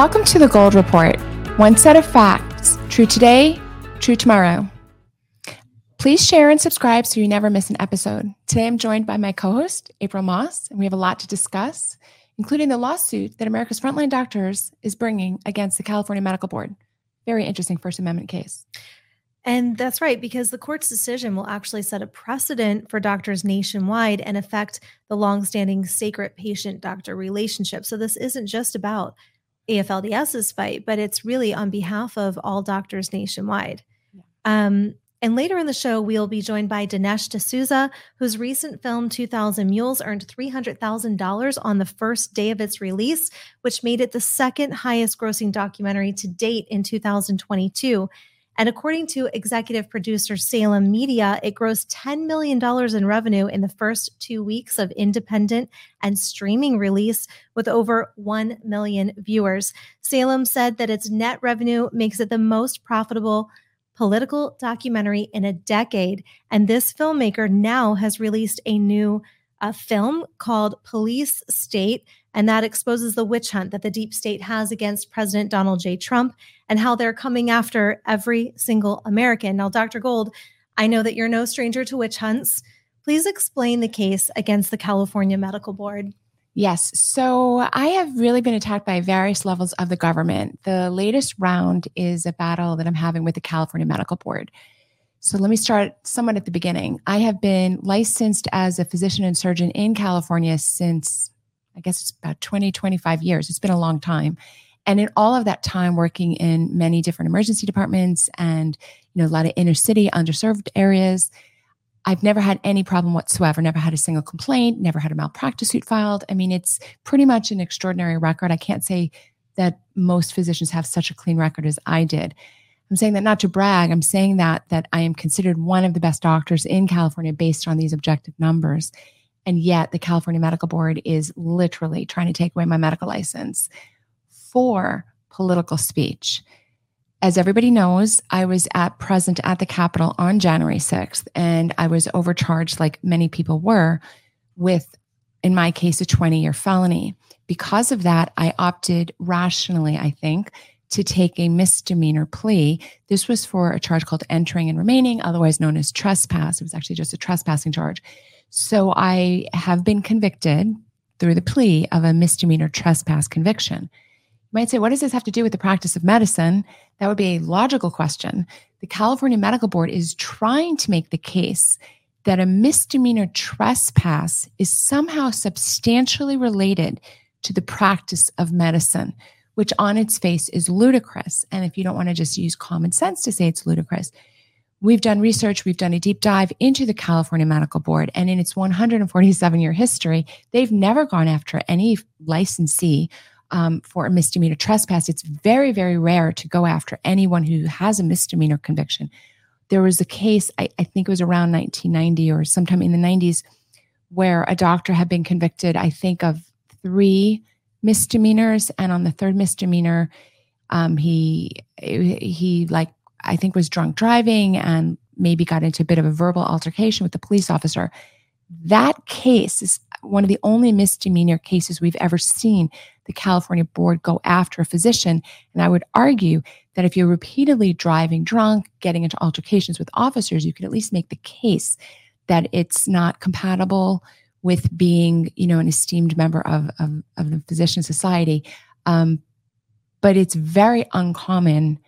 Welcome to the Gold Report. One set of facts, true today, true tomorrow. Please share and subscribe so you never miss an episode. Today I'm joined by my co host, April Moss, and we have a lot to discuss, including the lawsuit that America's Frontline Doctors is bringing against the California Medical Board. Very interesting First Amendment case. And that's right, because the court's decision will actually set a precedent for doctors nationwide and affect the longstanding sacred patient doctor relationship. So, this isn't just about AFLDS's fight, but it's really on behalf of all doctors nationwide. Yeah. Um, and later in the show, we'll be joined by Dinesh D'Souza, whose recent film 2000 Mules earned $300,000 on the first day of its release, which made it the second highest grossing documentary to date in 2022. And according to executive producer Salem Media, it grossed $10 million in revenue in the first two weeks of independent and streaming release with over 1 million viewers. Salem said that its net revenue makes it the most profitable political documentary in a decade. And this filmmaker now has released a new uh, film called Police State and that exposes the witch hunt that the deep state has against President Donald J. Trump and how they're coming after every single American. Now, Dr. Gold, I know that you're no stranger to witch hunts. Please explain the case against the California Medical Board. Yes. So I have really been attacked by various levels of the government. The latest round is a battle that I'm having with the California Medical Board. So let me start somewhat at the beginning. I have been licensed as a physician and surgeon in California since I guess it's about 20, 25 years. It's been a long time. And in all of that time working in many different emergency departments and, you know, a lot of inner city, underserved areas, I've never had any problem whatsoever, never had a single complaint, never had a malpractice suit filed. I mean, it's pretty much an extraordinary record. I can't say that most physicians have such a clean record as I did. I'm saying that not to brag. I'm saying that that I am considered one of the best doctors in California based on these objective numbers. And yet, the California Medical Board is literally trying to take away my medical license for political speech. As everybody knows, I was at present at the Capitol on January 6th, and I was overcharged, like many people were, with, in my case, a 20 year felony. Because of that, I opted rationally, I think, to take a misdemeanor plea. This was for a charge called entering and remaining, otherwise known as trespass. It was actually just a trespassing charge. So I have been convicted through the plea of a misdemeanor trespass conviction. You might say, what does this have to do with the practice of medicine? That would be a logical question. The California Medical Board is trying to make the case that a misdemeanor trespass is somehow substantially related to the practice of medicine, which on its face is ludicrous. And if you don't want to just use common sense to say it's ludicrous, We've done research, we've done a deep dive into the California Medical Board, and in its 147 year history, they've never gone after any licensee um, for a misdemeanor trespass. It's very, very rare to go after anyone who has a misdemeanor conviction. There was a case, I, I think it was around 1990 or sometime in the 90s, where a doctor had been convicted, I think, of three misdemeanors, and on the third misdemeanor, um, he he like I think was drunk driving and maybe got into a bit of a verbal altercation with the police officer. That case is one of the only misdemeanor cases we've ever seen the California board go after a physician. And I would argue that if you're repeatedly driving drunk, getting into altercations with officers, you could at least make the case that it's not compatible with being, you know, an esteemed member of, of, of the physician society. Um, but it's very uncommon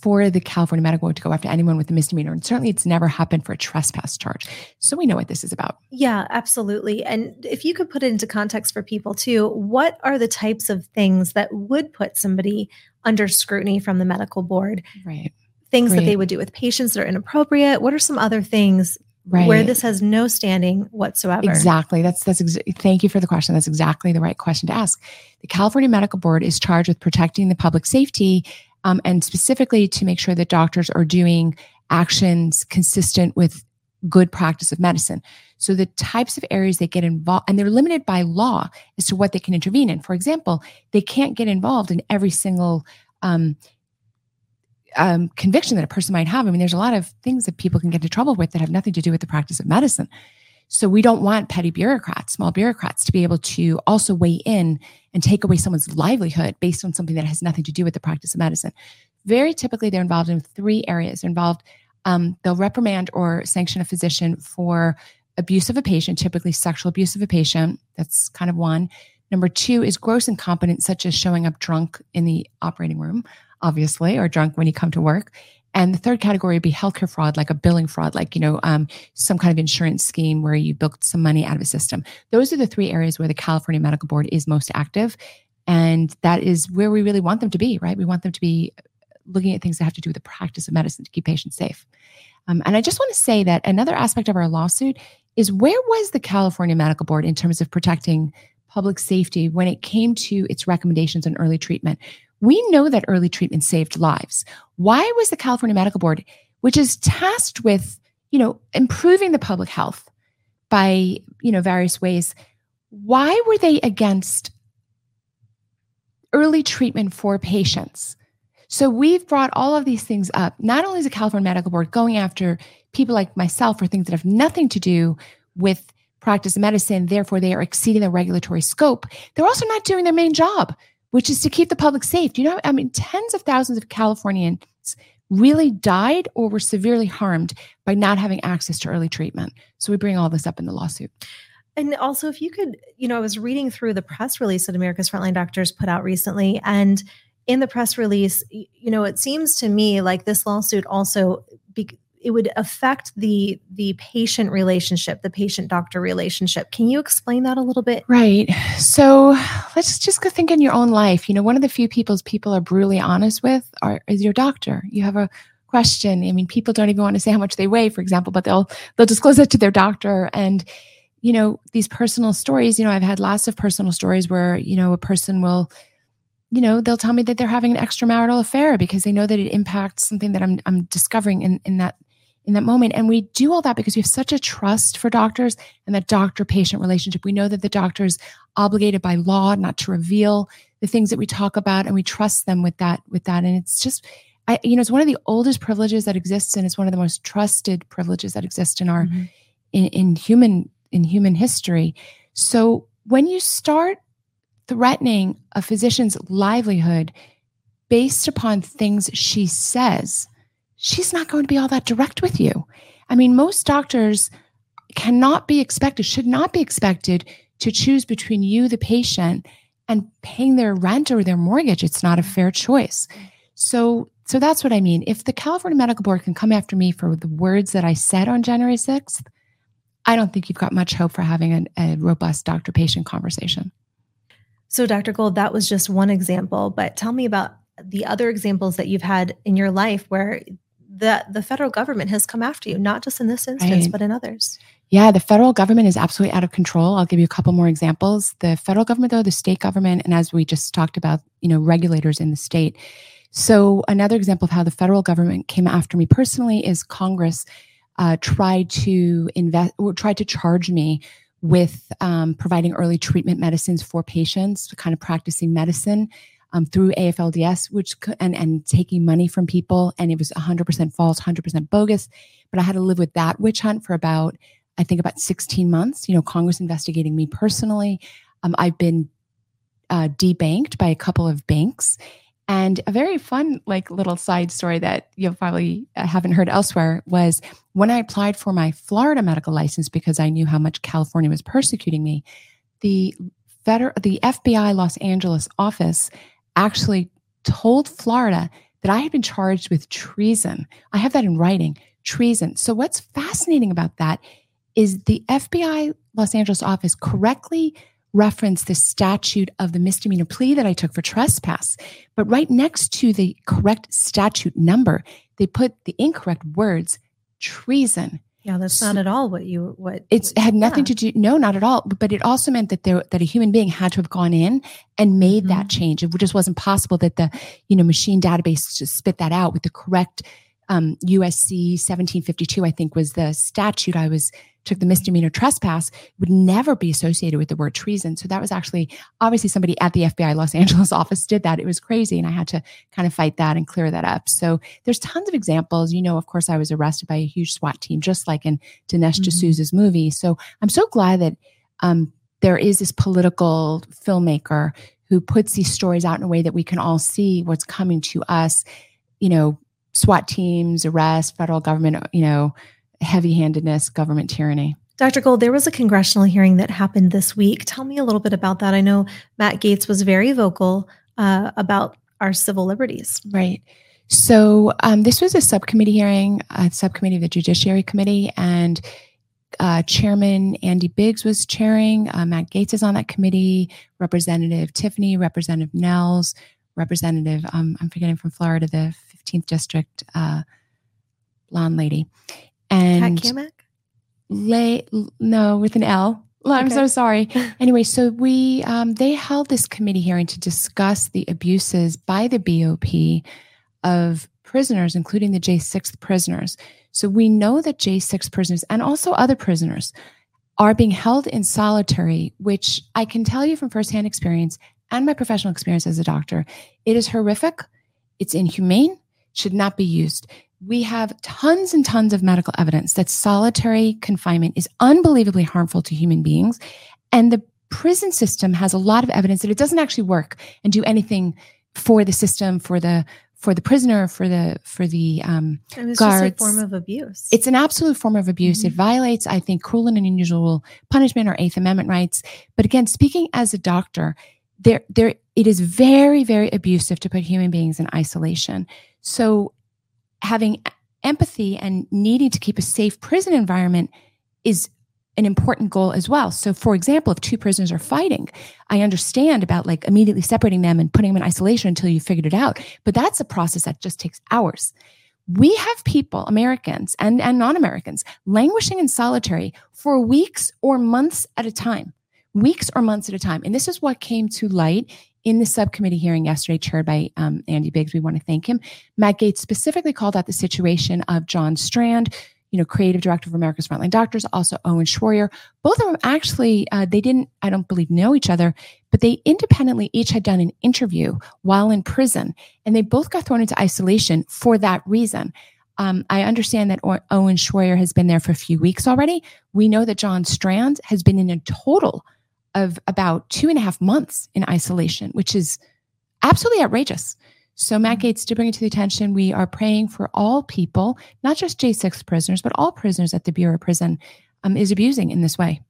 for the California Medical Board to go after anyone with a misdemeanor. And certainly it's never happened for a trespass charge. So we know what this is about. Yeah, absolutely. And if you could put it into context for people too, what are the types of things that would put somebody under scrutiny from the medical board? Right. Things Great. that they would do with patients that are inappropriate. What are some other things Right. where this has no standing whatsoever. Exactly. That's that's ex- thank you for the question. That's exactly the right question to ask. The California Medical Board is charged with protecting the public safety um, and specifically to make sure that doctors are doing actions consistent with good practice of medicine. So the types of areas they get involved, and they're limited by law as to what they can intervene in. For example, they can't get involved in every single um, um, conviction that a person might have. I mean, there's a lot of things that people can get into trouble with that have nothing to do with the practice of medicine. So we don't want petty bureaucrats, small bureaucrats to be able to also weigh in and take away someone's livelihood based on something that has nothing to do with the practice of medicine. Very typically, they're involved in three areas. They're involved, um, they'll reprimand or sanction a physician for abuse of a patient, typically sexual abuse of a patient. That's kind of one. Number two is gross incompetence, such as showing up drunk in the operating room, obviously, or drunk when you come to work. And the third category would be healthcare fraud, like a billing fraud, like, you know, um, some kind of insurance scheme where you bilked some money out of a system. Those are the three areas where the California Medical Board is most active. And that is where we really want them to be, right? We want them to be looking at things that have to do with the practice of medicine to keep patients safe. Um, and I just want to say that another aspect of our lawsuit is where was the California Medical Board in terms of protecting public safety when it came to its recommendations on early treatment. We know that early treatment saved lives. Why was the California Medical Board, which is tasked with, you know, improving the public health by, you know, various ways, why were they against early treatment for patients? So we've brought all of these things up. Not only is the California Medical Board going after people like myself for things that have nothing to do with practice of medicine, therefore they are exceeding the regulatory scope. They're also not doing their main job, which is to keep the public safe. Do you know, I mean, tens of thousands of Californians really died or were severely harmed by not having access to early treatment. So we bring all this up in the lawsuit. And also, if you could, you know, I was reading through the press release that America's Frontline Doctors put out recently, and in the press release, you know, it seems to me like this lawsuit also be, it would affect the the patient relationship the patient doctor relationship. Can you explain that a little bit? Right. So let's just go think in your own life. You know one of the few people's people are brutally honest with are, is your doctor. You have a question. I mean people don't even want to say how much they weigh for example but they'll they'll disclose that to their doctor. And you know these personal stories you know i've had lots of personal stories where you know a person will you know they'll tell me that they're having an extramarital affair because they know that it impacts something that i'm i'm discovering in in that in that moment. And we do all that because we have such a trust for doctors and that doctor patient relationship. We know that the doctor is obligated by law not to reveal the things that we talk about and we trust them with that with that and it's just I, you know it's one of the oldest privileges that exists and it's one of the most trusted privileges that exist in our mm-hmm. in, in human in human history so when you start threatening a physician's livelihood based upon things she says she's not going to be all that direct with you. I mean, most doctors cannot be expected, should not be expected to choose between you, the patient, and paying their rent or their mortgage. It's not a fair choice. So, so that's what I mean. If the California Medical Board can come after me for the words that I said on January 6th, I don't think you've got much hope for having a, robust doctor patient conversation. So, Dr. Gold, that was just one example, but tell me about the other examples that you've had in your life where that the federal government has come after you, not just in this instance, right. but in others. Yeah, the federal government is absolutely out of control. I'll give you a couple more examples. The federal government, though, the state government, and as we just talked about, you know, regulators in the state. So another example of how the federal government came after me personally is Congress uh, tried to invest or tried to charge me with um, providing early treatment medicines for patients, kind of practicing medicine um, through AFLDS, which and and taking money from people, and it was 100% false, 100% bogus. But I had to live with that witch hunt for about, I think, about 16 months. You know, Congress investigating me personally. Um, I've been uh, debanked by a couple of banks. And a very fun, like little side story that you probably uh, haven't heard elsewhere was when I applied for my Florida medical license because I knew how much California was persecuting me. The federal, the FBI Los Angeles office actually told Florida that I had been charged with treason. I have that in writing treason. So, what's fascinating about that is the FBI Los Angeles office correctly referenced the statute of the misdemeanor plea that I took for trespass. But right next to the correct statute number, they put the incorrect words treason. Yeah, that's not at all what you what it's had nothing yeah. to do. No, not at all. But it also meant that there that a human being had to have gone in and made mm-hmm. that change. It just wasn't possible that the you know machine database just spit that out with the correct um, USC 1752, I think was the statute I was took the misdemeanor trespass would never be associated with the word treason. So that was actually obviously somebody at the FBI Los Angeles office did that. It was crazy. And I had to kind of fight that and clear that up. So there's tons of examples. You know, of course, I was arrested by a huge SWAT team, just like in Dinesh mm-hmm. D'Souza's movie. So I'm so glad that um, there is this political filmmaker who puts these stories out in a way that we can all see what's coming to us, you know, SWAT teams, arrest, federal government, you know, heavy handedness, government tyranny. Dr. Gold, there was a congressional hearing that happened this week. Tell me a little bit about that. I know Matt Gaetz was very vocal uh, about our civil liberties. Right. So um, this was a subcommittee hearing, a subcommittee of the Judiciary Committee, and uh, Chairman Andy Biggs was chairing. Uh, Matt Gaetz is on that committee. Representative Tiffany, Representative Nehls, Representative um, I'm forgetting from Florida, the 15th District uh, blonde lady, and Kat? Lay, no, with an L. I'm okay. so sorry. anyway, so we um, they held this committee hearing to discuss the abuses by the BOP of prisoners, including the J6 prisoners. So we know that J6 prisoners and also other prisoners are being held in solitary, which I can tell you from firsthand experience and my professional experience as a doctor, it is horrific. It's inhumane, should not be used. We have tons and tons of medical evidence that solitary confinement is unbelievably harmful to human beings. And the prison system has a lot of evidence that it doesn't actually work and do anything for the system, for the for the prisoner, for the for the um, and it's guards. Just a form of abuse. It's an absolute form of abuse. Mm-hmm. It violates, I think, cruel and unusual punishment or Eighth Amendment rights. But again, speaking as a doctor, there there it is very very abusive to put human beings in isolation. So having empathy and needing to keep a safe prison environment is an important goal as well. So, for example, if two prisoners are fighting, I understand about like immediately separating them and putting them in isolation until you figured it out. But that's a process that just takes hours. We have people, Americans and, and non Americans, languishing in solitary for weeks or months at a time, weeks or months at a time. And this is what came to light in the subcommittee hearing yesterday, chaired by um, Andy Biggs. We want to thank him. Matt Gaetz specifically called out the situation of John Strand, you know, creative director of America's Frontline Doctors, also Owen Schroyer. Both of them actually, uh, they didn't, I don't believe, know each other, but they independently each had done an interview while in prison, and they both got thrown into isolation for that reason. Um, I understand that Owen Schroyer has been there for a few weeks already. We know that John Strand has been in a total of about two and a half months in isolation, which is absolutely outrageous. So, Matt mm-hmm. To bring it to the attention, we are praying for all people, not just J6 prisoners, but all prisoners at the Bureau of Prison um, is abusing in this way.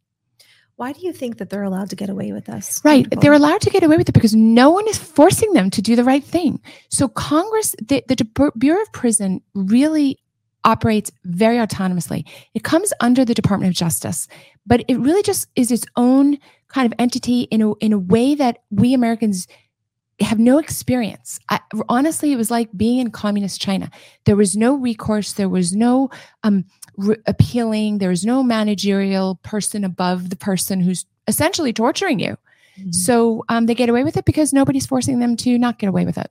Why do you think that they're allowed to get away with this? Right. They're allowed to get away with it because no one is forcing them to do the right thing. So, Congress, the, the Bureau of Prison really operates very autonomously. It comes under the Department of Justice, but it really just is its own kind of entity in a, in a way that we Americans have no experience. I, honestly, it was like being in communist China. There was no recourse. There was no um, re- appealing. There was no managerial person above the person who's essentially torturing you. Mm-hmm. So um, they get away with it because nobody's forcing them to not get away with it.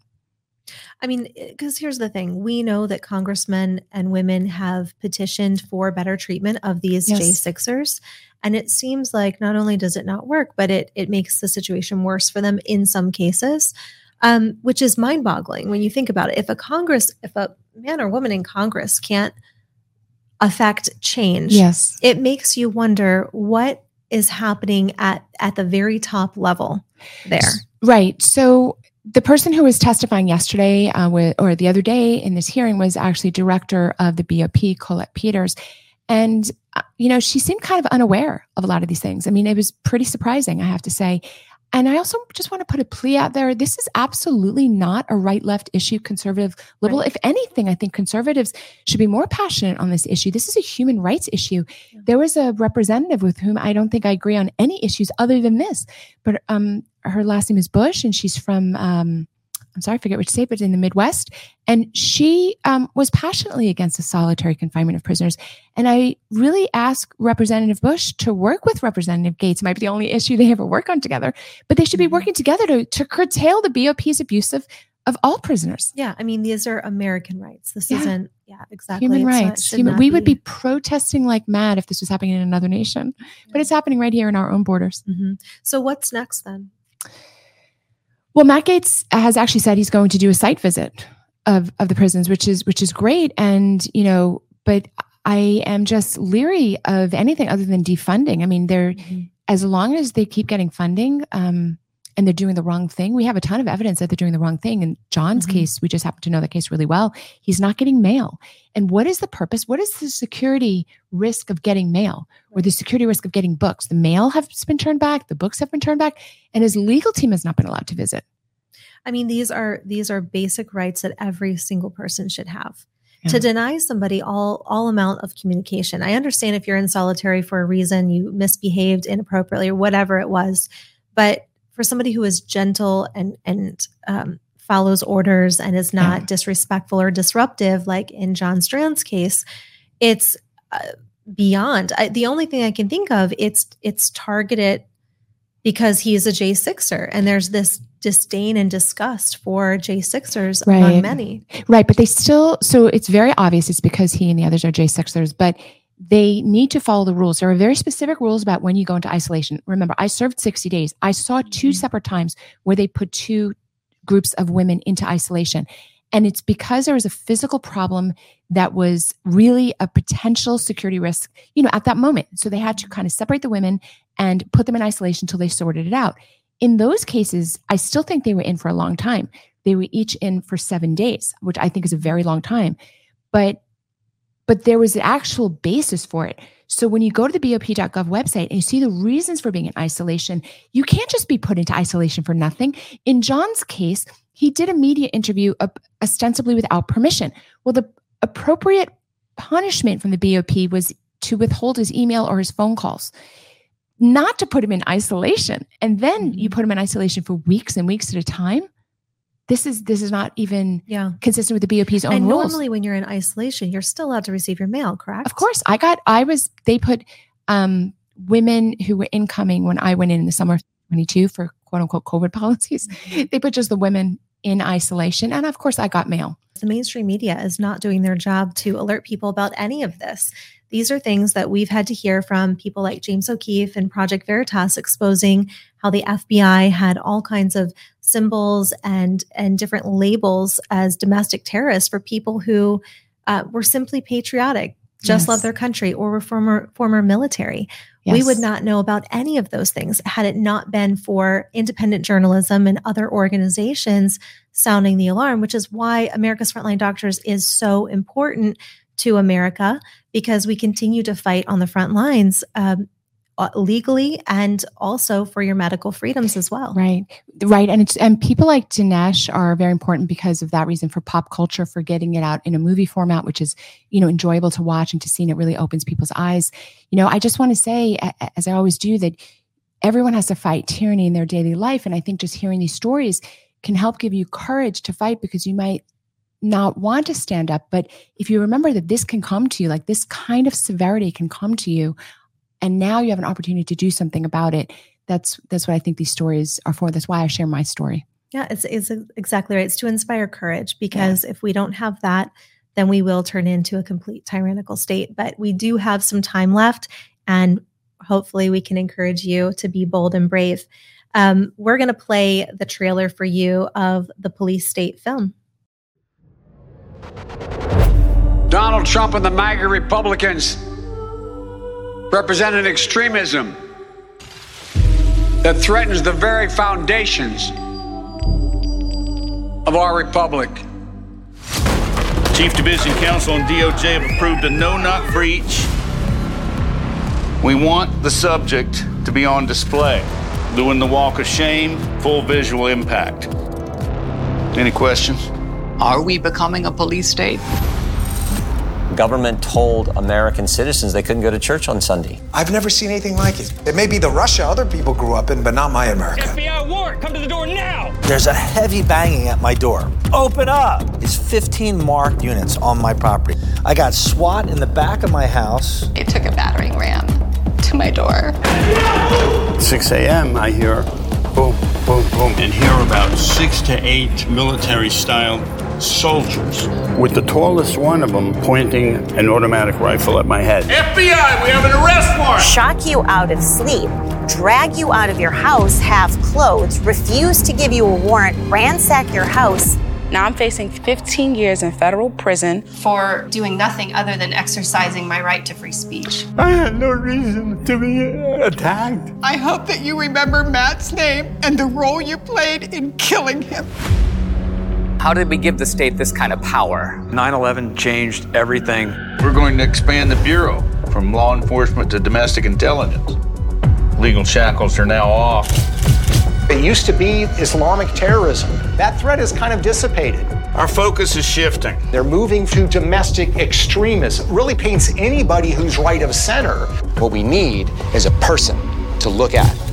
I mean, because here's the thing we know that congressmen and women have petitioned for better treatment of these yes. J6ers. And it seems like not only does it not work, but it, it makes the situation worse for them in some cases, um, which is mind boggling when you think about it. If a Congress, if a man or woman in Congress can't affect change, yes, it makes you wonder what is happening at, at the very top level there. Right. So the person who was testifying yesterday uh, with, or the other day in this hearing was actually director of the BOP, Colette Peters. And, uh, you know, she seemed kind of unaware of a lot of these things. I mean, it was pretty surprising, I have to say. And I also just want to put a plea out there. This is absolutely not a right left issue, conservative, liberal. Right. If anything, I think conservatives should be more passionate on this issue. This is a human rights issue. Yeah. There was a representative with whom I don't think I agree on any issues other than this, but um, her last name is Bush, and she's from um, I'm sorry, I forget which state, but in the Midwest. And she um, was passionately against the solitary confinement of prisoners. And I really ask Representative Bush to work with Representative Gaetz. It might be the only issue they ever work on together, but they should be mm-hmm. working together to, to curtail the BOP's abuse of all prisoners. Yeah, I mean these are American rights. This Yeah. isn't yeah, exactly. Human It's rights. should Human, not we would be protesting like mad if this was happening in another nation, but it's happening right here in our own borders. Mhm. So what's next then? Well, Matt Gaetz has actually said he's going to do a site visit of of the prisons, which is which is great. And you know, but I am just leery of anything other than defunding. I mean, they're as long as they keep getting funding um, and they're doing the wrong thing, we have a ton of evidence that they're doing the wrong thing. In John's Mhm. case, we just happen to know that case really well. He's not getting mail. And what is the purpose? What is the security risk of getting mail or the security risk of getting books? The mail has been turned back, the books have been turned back, and his legal team has not been allowed to visit. I mean these are these are basic rights that every single person should have. Yeah. To deny somebody all all amount of communication. I understand if you're in solitary for a reason, you misbehaved inappropriately or whatever it was, but for somebody who is gentle and and um, follows orders and is not disrespectful or disruptive, like in John Strand's case, it's uh, beyond. I, the only thing I can think of it's it's targeted because he is a J6er, and there's this disdain and disgust for J6ers Right. among many. Right, but they still so it's very obvious it's because he and the others are J6ers, but they need to follow the rules. There are very specific rules about when you go into isolation. Remember, I served 60 days. I saw two Mhm. separate times where they put two groups of women into isolation. And it's because there was a physical problem that was really a potential security risk, you know, at that moment. So they had to kind of separate the women and put them in isolation until they sorted it out. In those cases, I still think they were in for a long time. They were each in for seven days, which I think is a very long time. But but there was an actual basis for it. So when you go to the BOP.gov website and you see the reasons for being in isolation, you can't just be put into isolation for nothing. In John's case, he did a media interview ostensibly without permission. Well, the appropriate punishment from the BOP was to withhold his email or his phone calls, not to put him in isolation. And then you mm-hmm. put him in isolation for weeks and weeks at a time. This is this is not even Yeah. consistent with the BOP's own and rules. normally when you're in isolation, you're still allowed to receive your mail, correct? Of course, I got. I was. They put um, women who were incoming when I went in in the summer of 22 for quote unquote COVID policies. They put just the women in isolation, and of course, I got mail. The mainstream media is not doing their job to alert people about any of this. These are things that we've had to hear from people like James O'Keefe and Project Veritas exposing how the FBI had all kinds of symbols and and different labels as domestic terrorists for people who uh, were simply patriotic, just Yes. love their country, or were former former military. We would not know about any of those things had it not been for independent journalism and other organizations sounding the alarm, which is why America's Frontline Doctors is so important to America because we continue to fight on the front lines um, uh, legally and also for your medical freedoms as well. Right, right, and it's and people like Dinesh are very important because of that reason for pop culture, for getting it out in a movie format, which is you know enjoyable to watch and to see, and it really opens people's eyes. You know, I just want to say, as I always do, that everyone has to fight tyranny in their daily life, and I think just hearing these stories can help give you courage to fight because you might not want to stand up, but if you remember that this can come to you, like this kind of severity can come to you, and now you have an opportunity to do something about it that's that's what I think these stories are for. That's why I share my story. Yeah, it's, it's exactly right. It's to inspire courage because if we don't have that, then we will turn into a complete tyrannical state. But we do have some time left, and hopefully, we can encourage you to be bold and brave. Um, we're going to play the trailer for you of the police state film. Donald Trump and the MAGA Republicans represent an extremism that threatens the very foundations of our republic. Chief Division Counsel and DOJ have approved a no knock breach. We want the subject to be on display, doing the walk of shame, full visual impact. Any questions? Are we becoming a police state? Government told American citizens they couldn't go to church on Sunday. I've never seen anything like it. It may be the Russia other people grew up in, but not my America. FBI warrant, come to the door now! There's a heavy banging at my door. Open up! It's 15 marked units on my property. I got SWAT in the back of my house. They took a battering ram to my door. 6 a.m., I hear boom, boom, boom, and hear about six to eight military style soldiers, with the tallest one of them pointing an automatic rifle at my head. FBI, we have an arrest warrant! Shock you out of sleep, drag you out of your house half clothed, refuse to give you a warrant, ransack your house. Now I'm facing 15 years in federal prison for doing nothing other than exercising my right to free speech. I had no reason to be attacked. I hope that you remember Matt's name and the role you played in killing him. How did we give the state this kind of power? 9 11 changed everything. We're going to expand the Bureau from law enforcement to domestic intelligence. Legal shackles are now off. It used to be Islamic terrorism. That threat has kind of dissipated. Our focus is shifting. They're moving to domestic extremism. It really paints anybody who's right of center. What we need is a person to look at.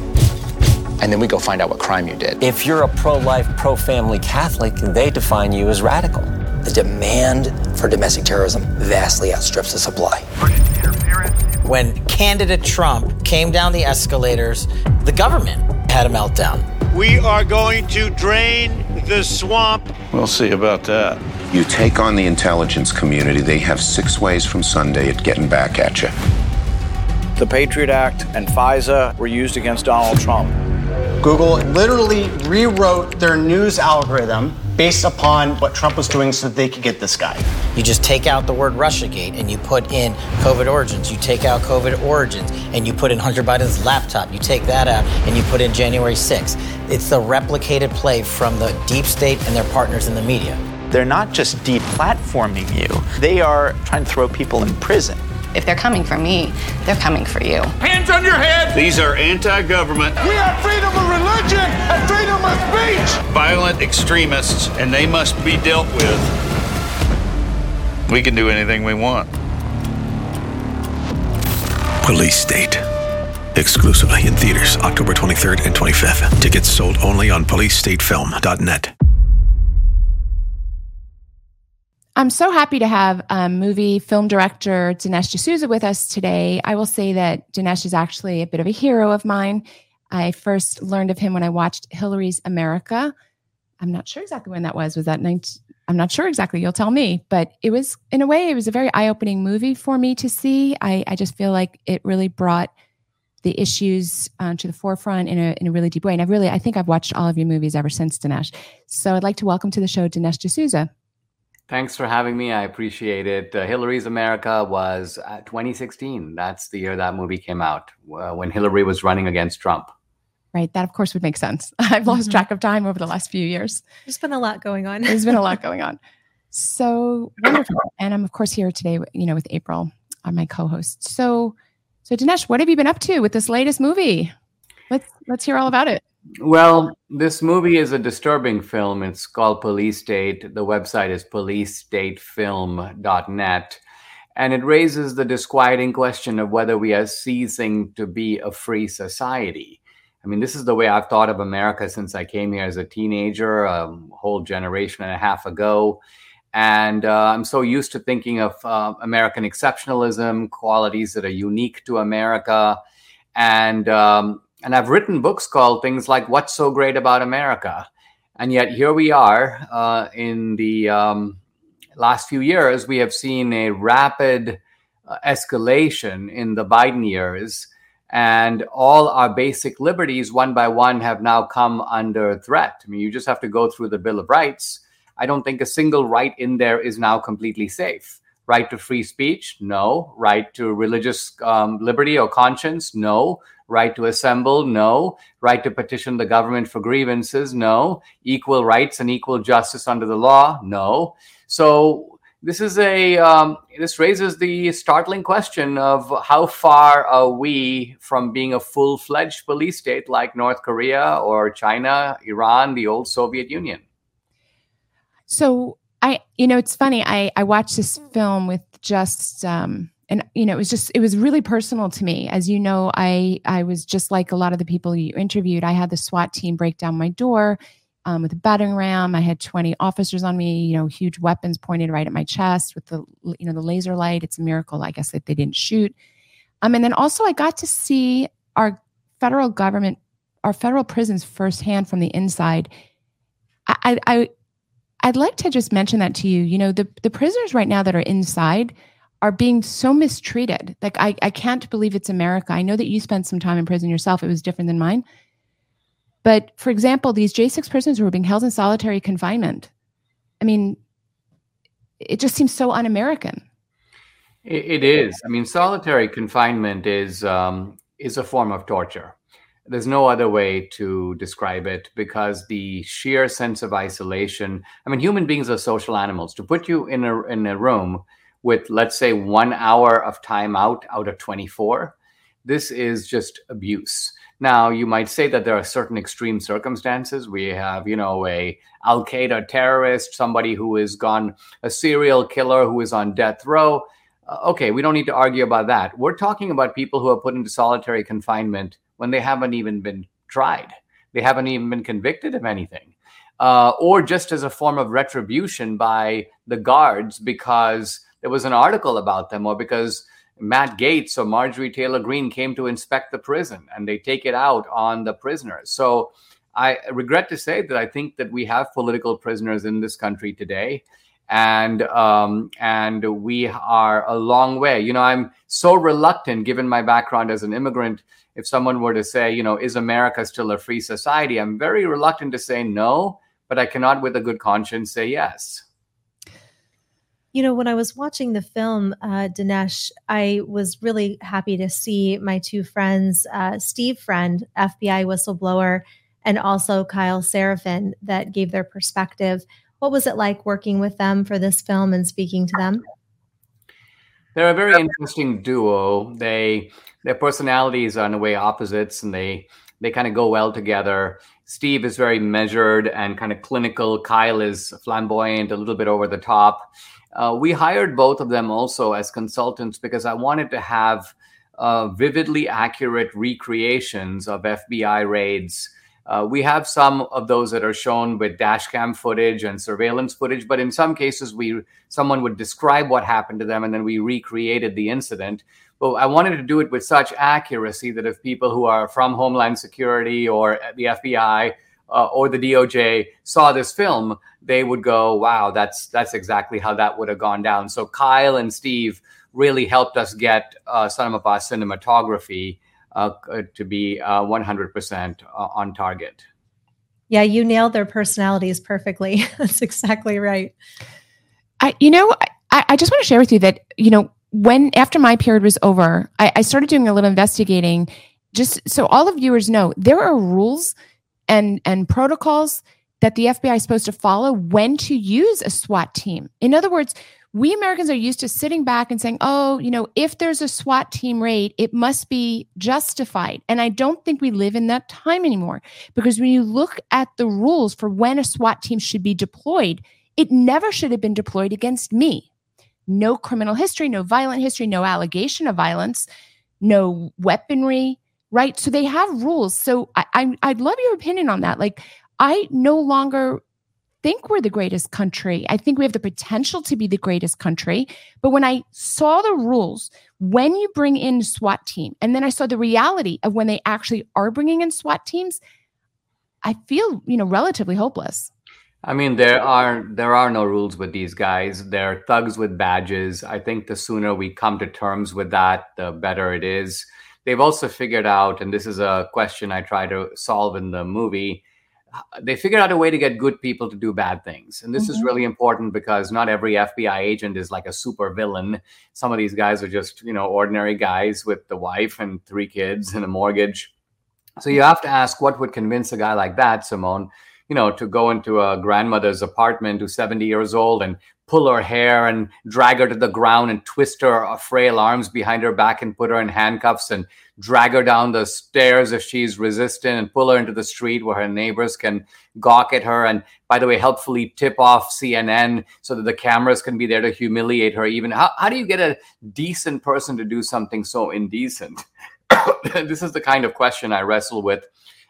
And then we go find out what crime you did. If you're a pro life, pro family Catholic, they define you as radical. The demand for domestic terrorism vastly outstrips the supply. When candidate Trump came down the escalators, the government had a meltdown. We are going to drain the swamp. We'll see about that. You take on the intelligence community, they have six ways from Sunday at getting back at you. The Patriot Act and FISA were used against Donald Trump. Google literally rewrote their news algorithm based upon what Trump was doing so that they could get this guy. You just take out the word Russiagate and you put in COVID origins. You take out COVID origins and you put in Hunter Biden's laptop. You take that out and you put in January 6th. It's the replicated play from the deep state and their partners in the media. They're not just deplatforming you, they are trying to throw people in prison. If they're coming for me, they're coming for you. Hands on your head! These are anti government. We have freedom of religion and freedom of speech! Violent extremists, and they must be dealt with. We can do anything we want. Police State. Exclusively in theaters October 23rd and 25th. Tickets sold only on policestatefilm.net. I'm so happy to have um, movie film director Dinesh D'Souza with us today. I will say that Dinesh is actually a bit of a hero of mine. I first learned of him when I watched Hillary's America. I'm not sure exactly when that was. Was that 19? I'm not sure exactly. You'll tell me. But it was, in a way, it was a very eye opening movie for me to see. I, I just feel like it really brought the issues uh, to the forefront in a, in a really deep way. And I've really, I think I've watched all of your movies ever since, Dinesh. So I'd like to welcome to the show Dinesh D'Souza. Thanks for having me. I appreciate it. Uh, Hillary's America was uh, 2016. That's the year that movie came out uh, when Hillary was running against Trump. Right. That, of course, would make sense. I've lost mm-hmm. track of time over the last few years. There's been a lot going on. There's been a lot going on. So wonderful. And I'm, of course, here today, you know, with April, uh, my co-host. So, so Dinesh, what have you been up to with this latest movie? Let's let's hear all about it. Well, this movie is a disturbing film. It's called Police State. The website is policestatefilm.net. And it raises the disquieting question of whether we are ceasing to be a free society. I mean, this is the way I've thought of America since I came here as a teenager, a whole generation and a half ago. And uh, I'm so used to thinking of uh, American exceptionalism, qualities that are unique to America. And um, and I've written books called things like What's So Great About America. And yet here we are uh, in the um, last few years, we have seen a rapid uh, escalation in the Biden years. And all our basic liberties, one by one, have now come under threat. I mean, you just have to go through the Bill of Rights. I don't think a single right in there is now completely safe. Right to free speech? No. Right to religious um, liberty or conscience? No. Right to assemble? No. Right to petition the government for grievances? No. Equal rights and equal justice under the law? No. So this is a um, this raises the startling question of how far are we from being a full-fledged police state like North Korea or China, Iran, the old Soviet Union. So I, you know, it's funny. I I watched this film with just um, and you know it was just it was really personal to me as you know i i was just like a lot of the people you interviewed i had the swat team break down my door um, with a battering ram i had 20 officers on me you know huge weapons pointed right at my chest with the you know the laser light it's a miracle i guess that they didn't shoot um, and then also i got to see our federal government our federal prisons firsthand from the inside. I, I, I'd like to just mention that to you. You know, the, the prisoners right now that are inside are being so mistreated. Like, I, I can't believe it's America. I know that you spent some time in prison yourself. It was different than mine. But for example, these J6 prisoners who are being held in solitary confinement, I mean, it just seems so un American. It, it is. I mean, solitary confinement is um, is a form of torture. There's no other way to describe it because the sheer sense of isolation. I mean, human beings are social animals. To put you in a in a room with, let's say, one hour of time out out of 24, this is just abuse. Now, you might say that there are certain extreme circumstances. We have, you know, a Al Qaeda terrorist, somebody who is gone, a serial killer who is on death row. Uh, okay, we don't need to argue about that. We're talking about people who are put into solitary confinement when they haven't even been tried. They haven't even been convicted of anything. Uh, or just as a form of retribution by the guards because there was an article about them or because Matt Gaetz or Marjorie Taylor Greene came to inspect the prison and they take it out on the prisoners. So I regret to say that I think that we have political prisoners in this country today. And um, and we are a long way. You know, I'm so reluctant, given my background as an immigrant. If someone were to say, you know, is America still a free society? I'm very reluctant to say no, but I cannot, with a good conscience, say yes. You know, when I was watching the film, uh, Dinesh, I was really happy to see my two friends, uh, Steve Friend, FBI whistleblower, and also Kyle Seraphin, that gave their perspective. What was it like working with them for this film and speaking to them? They're a very interesting duo. They their personalities are in a way opposites, and they they kind of go well together. Steve is very measured and kind of clinical. Kyle is flamboyant, a little bit over the top. Uh, we hired both of them also as consultants because I wanted to have uh, vividly accurate recreations of FBI raids. Uh, we have some of those that are shown with dashcam footage and surveillance footage, but in some cases, we someone would describe what happened to them, and then we recreated the incident. But I wanted to do it with such accuracy that if people who are from Homeland Security or the FBI uh, or the DOJ saw this film, they would go, "Wow, that's that's exactly how that would have gone down." So Kyle and Steve really helped us get uh, some of our cinematography to be 100% uh, uh, on target. Yeah, you nailed their personalities perfectly. that's exactly right. I, you know, I, I just want to share with you that you know when after my period was over, I, I started doing a little investigating. Just so all of viewers know, there are rules and and protocols that the FBI is supposed to follow when to use a SWAT team. In other words, we Americans are used to sitting back and saying, oh, you know, if there's a SWAT team raid, it must be justified. And I don't think we live in that time anymore because when you look at the rules for when a SWAT team should be deployed, it never should have been deployed against me. No criminal history, no violent history, no allegation of violence, no weaponry, right? So they have rules. So I, I I'd love your opinion on that. Like, I no longer think we're the greatest country. I think we have the potential to be the greatest country. But when I saw the rules, when you bring in SWAT team, and then I saw the reality of when they actually are bringing in SWAT teams, I feel, you know, relatively hopeless. I mean, there are there are no rules with these guys. They're thugs with badges. I think the sooner we come to terms with that, the better it is. They've also figured out, and this is a question I try to solve in the movie they figured out a way to get good people to do bad things. And this mm-hmm. is really important because not every FBI agent is like a super villain. Some of these guys are just, you know, ordinary guys with the wife and three kids and a mortgage. So you have to ask what would convince a guy like that, Simone, you know, to go into a grandmother's apartment who's 70 years old and pull her hair and drag her to the ground and twist her frail arms behind her back and put her in handcuffs and drag her down the stairs if she's resistant and pull her into the street where her neighbors can gawk at her and by the way helpfully tip off cnn so that the cameras can be there to humiliate her even. How, how do you get a decent person to do something so indecent? This is the kind of question i wrestle with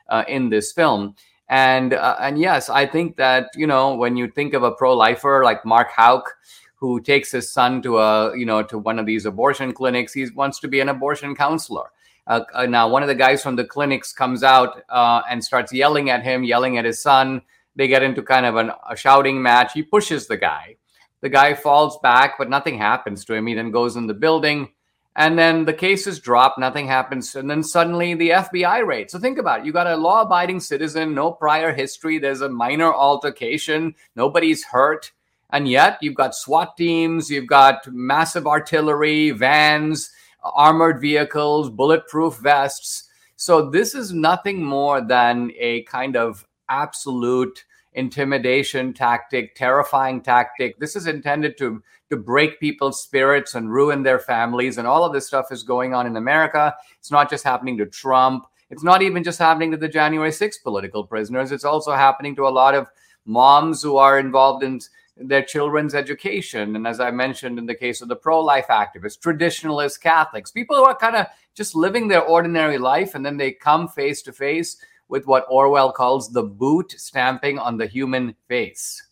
uh, in this film and uh, and yes, I think that you know when you think of a pro-lifer like Mark Houck who takes his son to a you know to one of these abortion clinics, he wants to be an abortion counselor. Uh, uh, now, one of the guys from the clinics comes out uh, and starts yelling at him, yelling at his son. They get into kind of an, a shouting match. He pushes the guy. The guy falls back, but nothing happens to him. He then goes in the building, and then the cases drop. Nothing happens, and then suddenly the FBI raid. So think about it. You got a law-abiding citizen, no prior history. There's a minor altercation. Nobody's hurt, and yet you've got SWAT teams. You've got massive artillery, vans, armored vehicles, bulletproof vests. So this is nothing more than a kind of absolute intimidation tactic, terrifying tactic. This is intended to to break people's spirits and ruin their families. And all of this stuff is going on in America. It's not just happening to Trump. It's not even just happening to the January 6th political prisoners. It's also happening to a lot of moms who are involved in their children's education. And as I mentioned in the case of the pro life activists, traditionalist Catholics, people who are kind of just living their ordinary life and then they come face to face with what Orwell calls the boot stamping on the human face.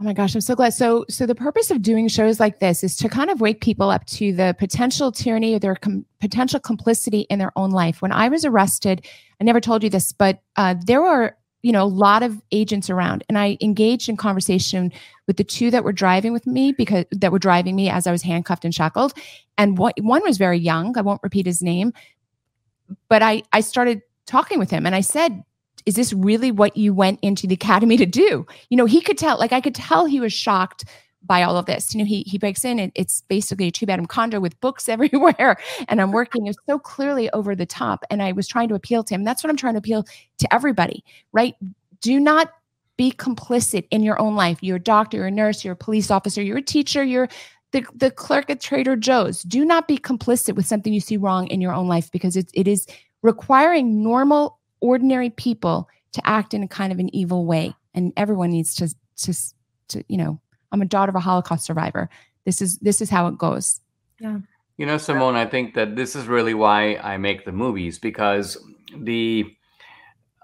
Oh my gosh, I'm so glad. So, so the purpose of doing shows like this is to kind of wake people up to the potential tyranny or their com- potential complicity in their own life. When I was arrested, I never told you this, but uh, there were you know a lot of agents around, and I engaged in conversation with the two that were driving with me because that were driving me as I was handcuffed and shackled, and one was very young. I won't repeat his name, but I I started talking with him and I said, is this really what you went into the academy to do? You know, he could tell, like I could tell he was shocked by all of this. You know, he he breaks in and it's basically a two bedroom condo with books everywhere. And I'm working is so clearly over the top. And I was trying to appeal to him. That's what I'm trying to appeal to everybody, right? Do not be complicit in your own life. You're a doctor, you're a nurse, you're a police officer, you're a teacher, you're the, the clerk at Trader Joe's. Do not be complicit with something you see wrong in your own life because it, it is requiring normal, ordinary people to act in a kind of an evil way. And everyone needs to, to, to, you know, I'm a daughter of a Holocaust survivor. This is this is how it goes. Yeah. You know, Simone, I think that this is really why I make the movies because the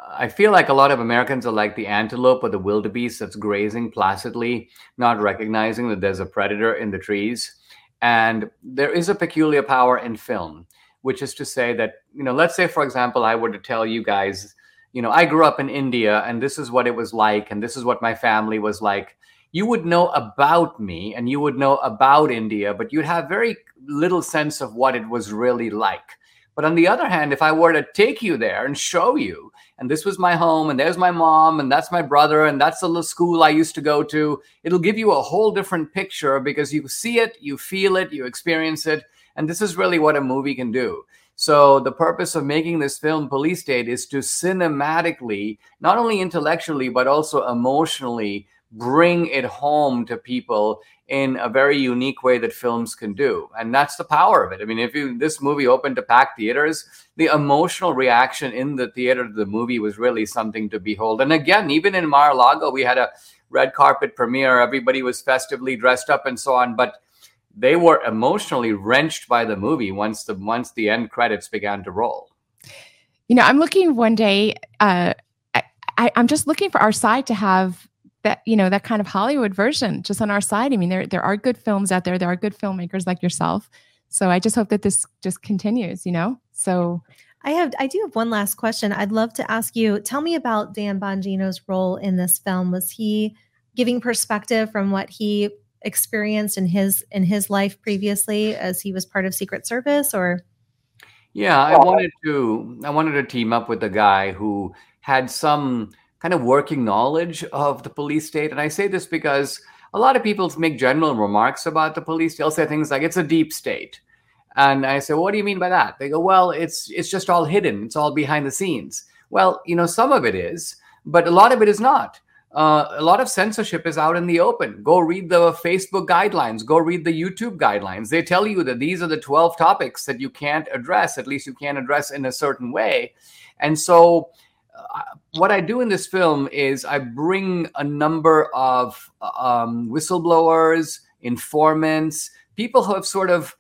I feel like a lot of Americans are like the antelope or the wildebeest that's grazing placidly, not recognizing that there's a predator in the trees. And there is a peculiar power in film which is to say that, you know, let's say, for example, I were to tell you guys, you know, I grew up in India and this is what it was like and this is what my family was like. You would know about me and you would know about India, but you'd have very little sense of what it was really like. But on the other hand, if I were to take you there and show you, and this was my home, and there's my mom, and that's my brother, and that's the little school I used to go to, it'll give you a whole different picture because you see it, you feel it, you experience it, and this is really what a movie can do. So the purpose of making this film Police State is to cinematically, not only intellectually but also emotionally bring it home to people in a very unique way that films can do. And that's the power of it. I mean, if you this movie opened to packed theaters, the emotional reaction in the theater to the movie was really something to behold. And again, even in Mar-a-Lago, we had a red carpet premiere. Everybody was festively dressed up and so on. But they were emotionally wrenched by the movie once the once the end credits began to roll. You know, I'm looking one day. Uh, I, I'm just looking for our side to have that you know that kind of Hollywood version just on our side. I mean, there there are good films out there. There are good filmmakers like yourself. So I just hope that this just continues. You know, so. I have I do have one last question. I'd love to ask you, tell me about Dan Bongino's role in this film. Was he giving perspective from what he experienced in his in his life previously as he was part of Secret Service or? Yeah i wanted to i wanted to team up with a guy who had some kind of working knowledge of the police state. And i say this because a lot of people make general remarks about the police. They'll say things like it's a deep state. And i say well, what do you mean by that? They go well it's it's just all hidden. It's all behind the scenes. Well you know some of it is but a lot of it is not uh, a lot of censorship is out in the open. Go read the Facebook guidelines, go read the YouTube guidelines. They tell you that these are the 12 topics that you can't address, at least you can't address in a certain way. And so, uh, what I do in this film is I bring a number of um, whistleblowers, informants, people who have sort of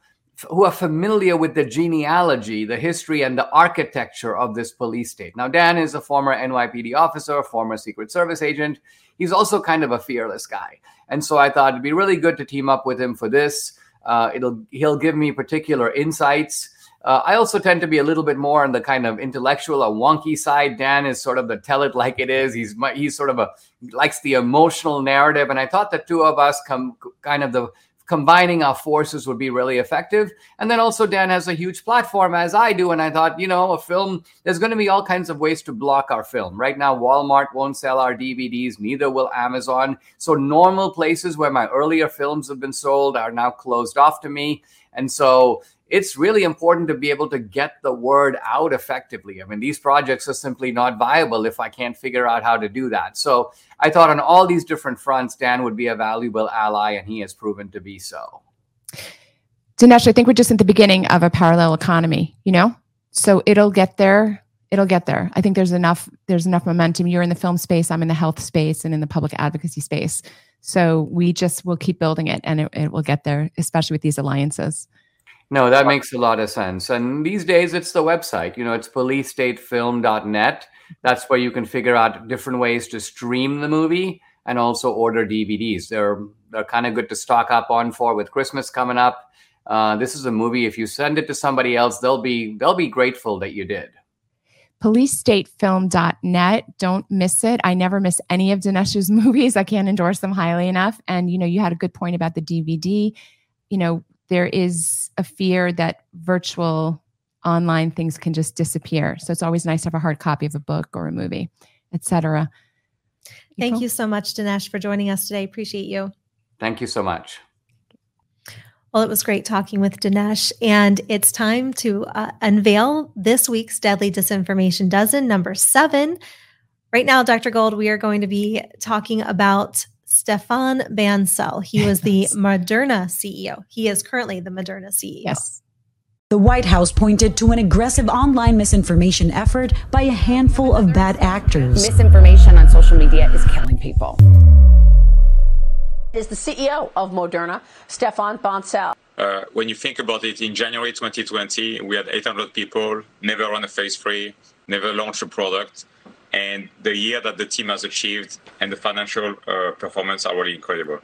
who are familiar with the genealogy, the history, and the architecture of this police state. Now, Dan is a former NYPD officer, former Secret Service agent. He's also kind of a fearless guy, and so I thought it'd be really good to team up with him for this. Uh, it'll he'll give me particular insights Uh, I also tend to be a little bit more on the kind of intellectual or wonky side. Dan is sort of the tell it like it is. He's he's sort of a likes the emotional narrative, and I thought the two of us come kind of the combining our forces would be really effective. And then also, Dan has a huge platform, as I do. And I thought, you know, a film, there's going to be all kinds of ways to block our film. Right now, Walmart won't sell our DVDs, neither will Amazon. So, normal places where my earlier films have been sold are now closed off to me. And so, it's really important to be able to get the word out effectively. I mean, these projects are simply not viable if I can't figure out how to do that. So I thought on all these different fronts, Dan would be a valuable ally, and he has proven to be so. Dinesh, I think we're just at the beginning of a parallel economy, you know? So it'll get there. It'll get there. I think there's enough, there's enough momentum. You're in the film space, I'm in the health space and in the public advocacy space. So we just will keep building it and it, it will get there, especially with these alliances. No, that makes a lot of sense. And these days, it's the website. You know, it's policestatefilm.net. That's where you can figure out different ways to stream the movie and also order DVDs. They're they're kind of good to stock up on for with Christmas coming up. Uh, this is a movie. If you send it to somebody else, they'll be they'll be grateful that you did. PoliceStateFilm.net. Don't miss it. I never miss any of Dinesh's movies. I can't endorse them highly enough. And you know, you had a good point about the DVD. You know, there is a fear that virtual online things can just disappear. So it's always nice to have a hard copy of a book or a movie, etc. Thank you so much, Dinesh, for joining us today. Appreciate you. Thank you so much. Well, it was great talking with Dinesh, and it's time to uh, unveil this week's Deadly Disinformation Dozen, number seven. Right now, Dr. Gold, we are going to be talking about Stéphane Bancel. He was the Moderna CEO. He is currently the Moderna CEO. Yes. The White House pointed to an aggressive online misinformation effort by a handful of bad actors. Misinformation on social media is killing people. Is the CEO of Moderna, Stéphane Bancel. Uh, when you think about it, in January 2020, we had 800 people, never run a phase three, never launched a product and the year that the team has achieved and the financial uh, performance are really incredible.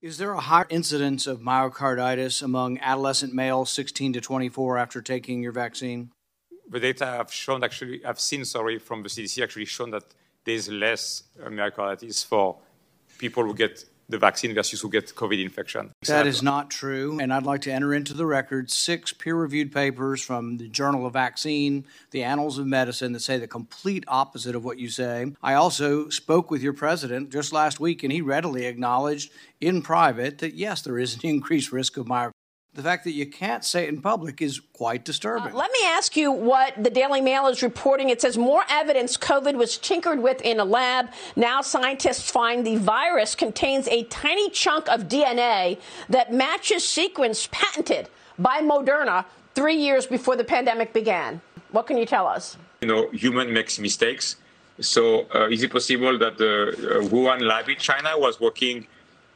Is there a higher incidence of myocarditis among adolescent males 16 to 24 after taking your vaccine? The data I've shown actually, I've seen, sorry, from the CDC actually shown that there's less uh, myocarditis for people who get the vaccine versus who get COVID infection. That is not true. And I'd like to enter into the record six peer reviewed papers from the Journal of Vaccine, the Annals of Medicine that say the complete opposite of what you say. I also spoke with your president just last week, and he readily acknowledged in private that yes, there is an increased risk of myocarditis the fact that you can't say it in public is quite disturbing. Uh, let me ask you what the Daily Mail is reporting. It says more evidence COVID was tinkered with in a lab. Now scientists find the virus contains a tiny chunk of DNA that matches sequence patented by Moderna three years before the pandemic began. What can you tell us? You know, human makes mistakes. So uh, is it possible that the uh, Wuhan lab in China was working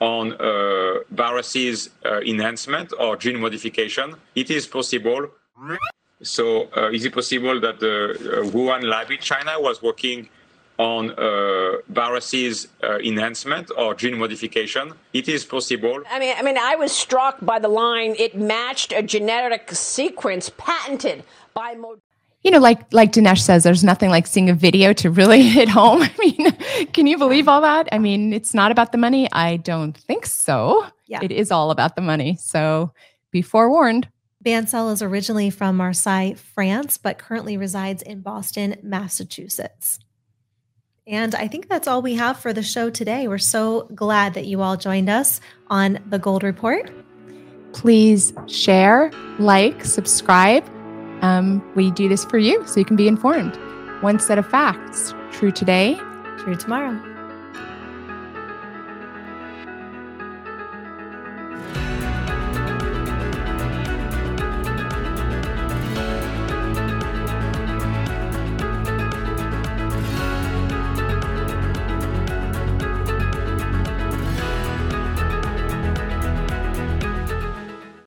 on uh, viruses uh, enhancement or gene modification. It is possible. So, uh, is it possible that the uh, Wuhan lab in China was working on uh, viruses uh, enhancement or gene modification? It is possible. I mean, I mean, I was struck by the line. It matched a genetic sequence patented by. Moderna you know, like like Dinesh says, there's nothing like seeing a video to really hit home. I mean, can you believe all that? I mean, it's not about the money. I don't think so. Yeah. It is all about the money. So be forewarned. Bancel is originally from Marseille, France, but currently resides in Boston, Massachusetts. And I think that's all we have for the show today. We're so glad that you all joined us on the Gold Report. Please share, like, subscribe um, we do this for you so you can be informed. One set of facts true today, true tomorrow.